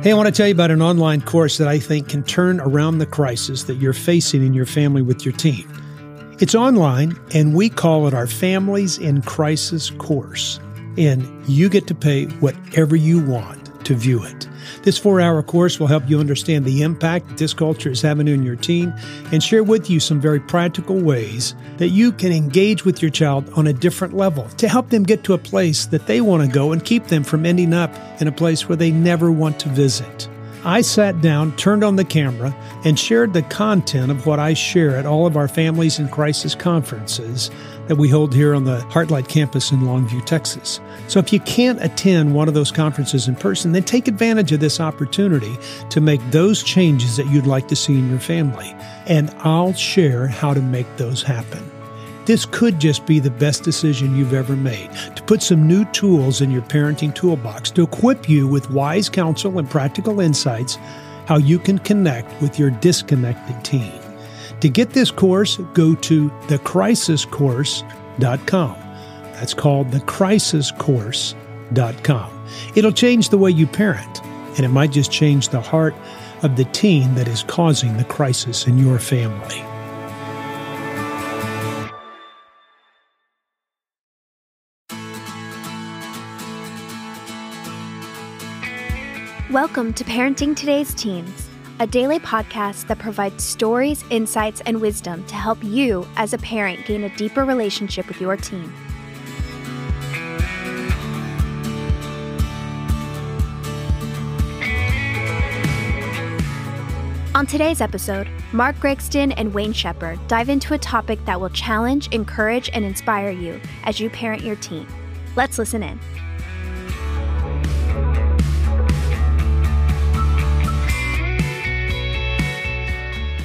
Hey, I want to tell you about an online course that I think can turn around the crisis that you're facing in your family with your team. It's online, and we call it our Families in Crisis course. And you get to pay whatever you want to view it. This four hour course will help you understand the impact that this culture is having on your teen and share with you some very practical ways that you can engage with your child on a different level to help them get to a place that they want to go and keep them from ending up in a place where they never want to visit. I sat down, turned on the camera, and shared the content of what I share at all of our Families in Crisis conferences that we hold here on the Heartlight campus in Longview, Texas. So if you can't attend one of those conferences in person, then take advantage of this opportunity to make those changes that you'd like to see in your family. And I'll share how to make those happen. This could just be the best decision you've ever made to put some new tools in your parenting toolbox to equip you with wise counsel and practical insights how you can connect with your disconnected teen. To get this course, go to thecrisiscourse.com. That's called thecrisiscourse.com. It'll change the way you parent, and it might just change the heart of the teen that is causing the crisis in your family. Welcome to Parenting Today's Teens, a daily podcast that provides stories, insights, and wisdom to help you, as a parent, gain a deeper relationship with your team. On today's episode, Mark Gregston and Wayne Shepherd dive into a topic that will challenge, encourage, and inspire you as you parent your teen. Let's listen in.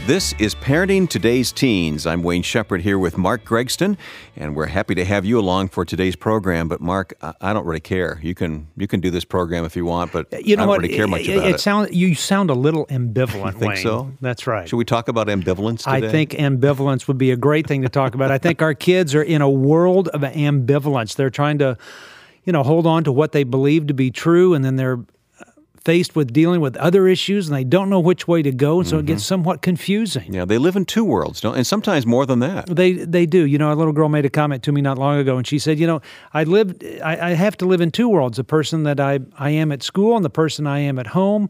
This is Parenting Today's Teens. I'm Wayne Shepherd here with Mark Gregston, and we're happy to have you along for today's program. But Mark, I, don't really care. You can you can do this program if you want, but uh, you know I don't what? really care much it, about it. it sound, you sound a little ambivalent. You think Wayne. so? That's right. Should we talk about ambivalence today? I think ambivalence would be a great thing to talk about. I think our kids are in a world of ambivalence. They're trying to, you know, hold on to what they believe to be true, and then they're faced with dealing with other issues, and they don't know which way to go, and so it gets mm-hmm. somewhat confusing. Yeah, they live in two worlds, don't, and sometimes more than that. They they do. You know, a little girl made a comment to me not long ago, and she said, "You know, I live. I, I have to live in two worlds: the person that I I am at school and the person I am at home."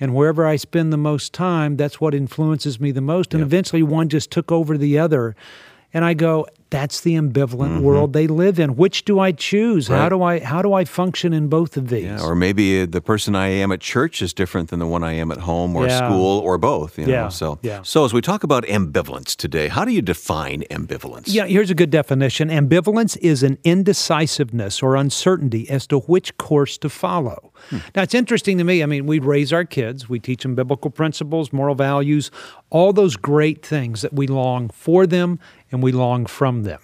And wherever I spend the most time, that's what influences me the most. And eventually, one just took over the other. And I go, that's the ambivalent world they live in. Which do I choose? How Mm-hmm. Do I how do I function in both of these? Yeah, or maybe uh, the person I am at church is different than the one I am at home or Yeah. school or both. You know? Yeah, So, yeah. so as we talk about ambivalence today, how do you define ambivalence? Yeah, here's a good definition. Ambivalence is an indecisiveness or uncertainty as to which course to follow. Now, it's interesting to me. I mean, we raise our kids, we teach them biblical principles, moral values, all those great things that we long for them and we long from them.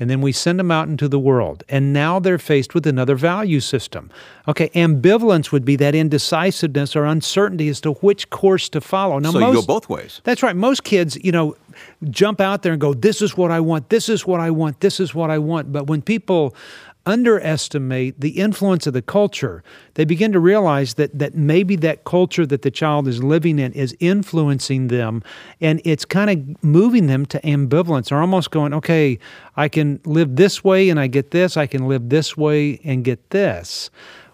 And then we send them out into the world. And now they're faced with another value system. Okay, ambivalence would be that indecisiveness or uncertainty as to which course to follow. Now, so most, you go both ways. that's right. Most kids, you know, jump out there and go, This is what I want, this is what I want, this is what I want. But when people underestimate the influence of the culture, they begin to realize that that maybe that culture that the child is living in is influencing them and it's kind of moving them to ambivalence or almost going, okay, I can live this way and I get this, I can live this way and get this.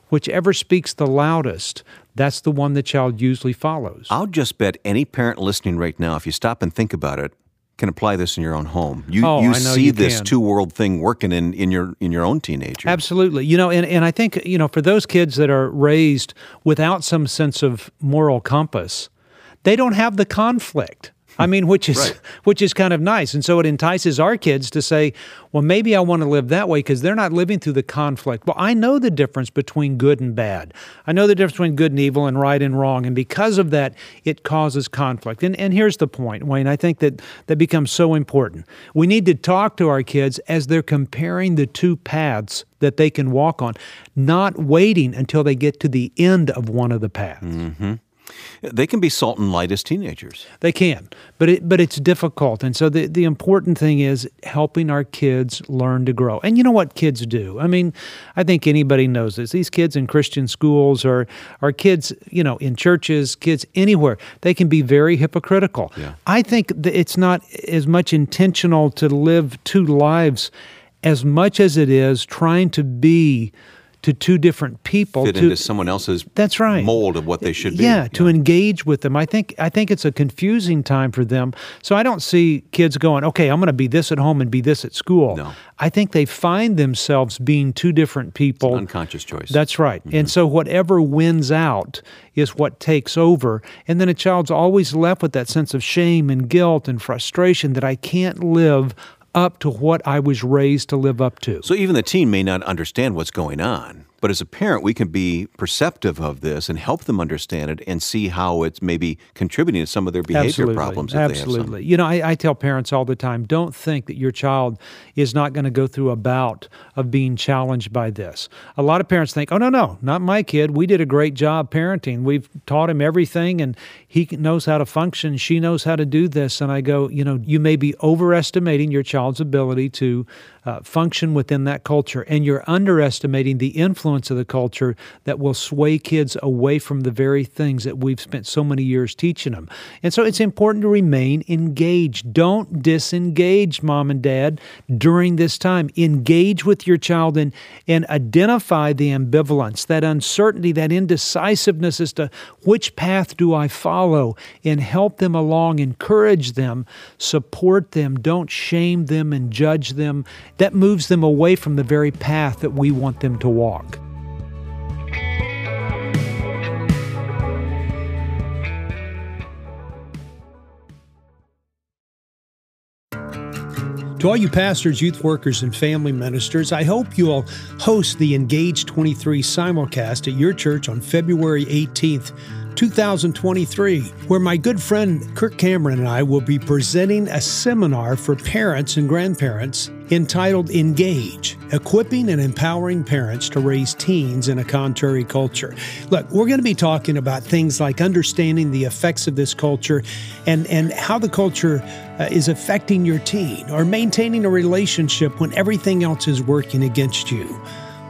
Whichever speaks the loudest, that's the one the child usually follows. I'll just bet any parent listening right now, if you stop and think about it, can apply this in your own home. You Oh, you see you this two world thing working in, in your in your own teenager. Absolutely. You know, and, and I think, you know, for those kids that are raised without some sense of moral compass, they don't have the conflict. I mean, which is Right. which is kind of nice, and so it entices our kids to say, "Well, maybe I want to live that way because they're not living through the conflict." Well, I know the difference between good and bad. I know the difference between good and evil and right and wrong, and because of that, it causes conflict. And and here's the point, Wayne. I think that that becomes so important. We need to talk to our kids as they're comparing the two paths that they can walk on, not waiting until they get to the end of one of the paths. Mm-hmm. They can be salt and light as teenagers. They can, but it, but it's difficult, and so the the important thing is helping our kids learn to grow. And you know what kids do? I mean, I think anybody knows this. These kids in Christian schools or or kids, you know, in churches, kids anywhere, they can be very hypocritical. Yeah. I think that it's not as much intentional to live two lives as much as it is trying to be to two different people Fit to, into someone else's that's right mold of what they should be. yeah, to engage with them. I think I think it's a confusing time for them. So I don't see kids going, "Okay, I'm going to be this at home and be this at school." No. I think they find themselves being two different people. Unconscious choice. That's right. Mm-hmm. And so whatever wins out is what takes over. And then a child's always left with that sense of shame and guilt and frustration that I can't live up to what I was raised to live up to. So even the teen may not understand what's going on, but as a parent, we can be perceptive of this and help them understand it and see how it's maybe contributing to some of their behavior Absolutely. problems. Absolutely. You know, I, I tell parents all the time don't think that your child is not going to go through a bout of being challenged by this. A lot of parents think, oh, no, no, not my kid. We did a great job parenting. We've taught him everything and he knows how to function. She knows how to do this. And I go, you know, you may be overestimating your child's ability to uh, function within that culture, and you're underestimating the influence of the culture that will sway kids away from the very things that we've spent so many years teaching them. And so it's important to remain engaged. Don't disengage, mom and dad, during this time. Engage with your child and, and identify the ambivalence, that uncertainty, that indecisiveness as to which path do I follow, and help them along, encourage them, support them, don't shame them and judge them that moves them away from the very path that we want them to walk. To all you pastors, youth workers, and family ministers, I hope you'll host the Engage 23 simulcast at your church on February 18th. 2023, where my good friend Kirk Cameron and I will be presenting a seminar for parents and grandparents entitled Engage Equipping and Empowering Parents to Raise Teens in a Contrary Culture. Look, we're going to be talking about things like understanding the effects of this culture and, and how the culture uh, is affecting your teen or maintaining a relationship when everything else is working against you.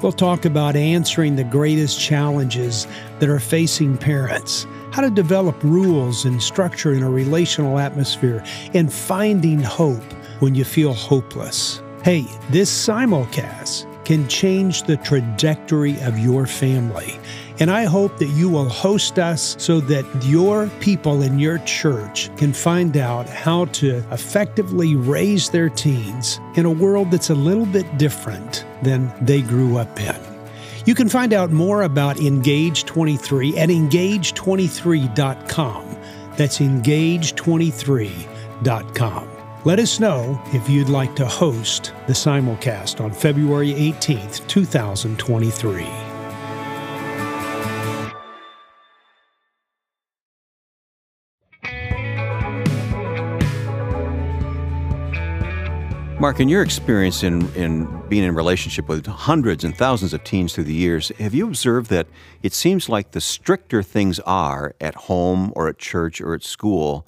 We'll talk about answering the greatest challenges that are facing parents, how to develop rules and structure in a relational atmosphere, and finding hope when you feel hopeless. Hey, this simulcast can change the trajectory of your family. And I hope that you will host us so that your people in your church can find out how to effectively raise their teens in a world that's a little bit different than they grew up in. You can find out more about Engage 23 at engage23.com. That's engage23.com. Let us know if you'd like to host the simulcast on February 18th, 2023. Mark, in your experience in, in being in relationship with hundreds and thousands of teens through the years, have you observed that it seems like the stricter things are at home or at church or at school,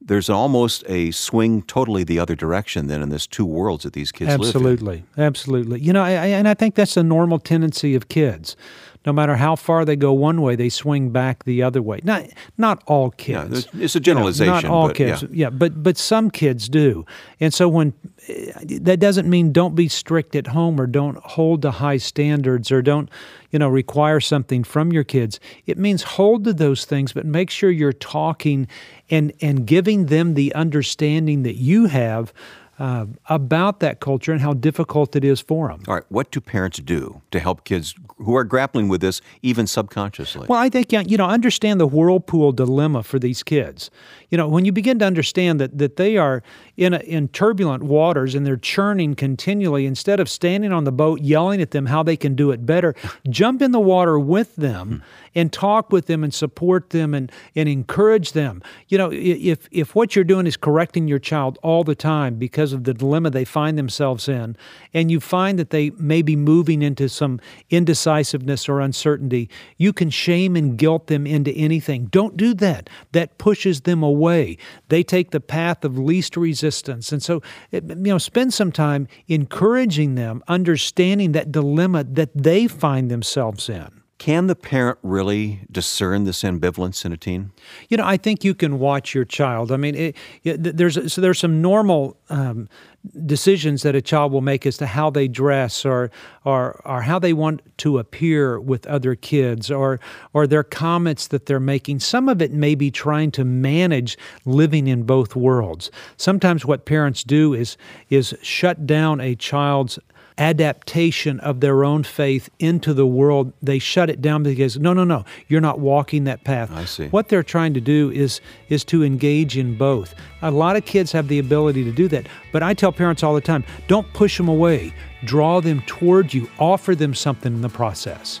there's almost a swing totally the other direction than in this two worlds that these kids absolutely, live in. Absolutely. Absolutely. You know, I, and I think that's a normal tendency of kids. No matter how far they go one way, they swing back the other way. Not not all kids. Yeah, it's a generalization. You know, not all but, kids. Yeah. yeah, but but some kids do. And so when that doesn't mean don't be strict at home or don't hold to high standards or don't you know require something from your kids it means hold to those things but make sure you're talking and and giving them the understanding that you have uh, about that culture and how difficult it is for them. All right, what do parents do to help kids who are grappling with this even subconsciously? Well, I think you know understand the whirlpool dilemma for these kids. You know, when you begin to understand that that they are in a, in turbulent waters and they're churning continually, instead of standing on the boat yelling at them how they can do it better, jump in the water with them and talk with them and support them and and encourage them. You know, if if what you're doing is correcting your child all the time because because of the dilemma they find themselves in, and you find that they may be moving into some indecisiveness or uncertainty, you can shame and guilt them into anything. Don't do that. That pushes them away. They take the path of least resistance. And so, eh, you know, spend some time encouraging them, understanding that dilemma that they find themselves in. Can the parent really discern this ambivalence in a teen? You know, I think you can watch your child. I mean, it, there's so there's some normal um, decisions that a child will make as to how they dress or, or or how they want to appear with other kids or or their comments that they're making. Some of it may be trying to manage living in both worlds. Sometimes what parents do is is shut down a child's adaptation of their own faith into the world. They shut it down because no, no, no, you're not walking that path. I see. What they're trying to do is is to engage in both. A lot of kids have the ability to do that, but I tell parents all the time, don't push them away. Draw them toward you. Offer them something in the process.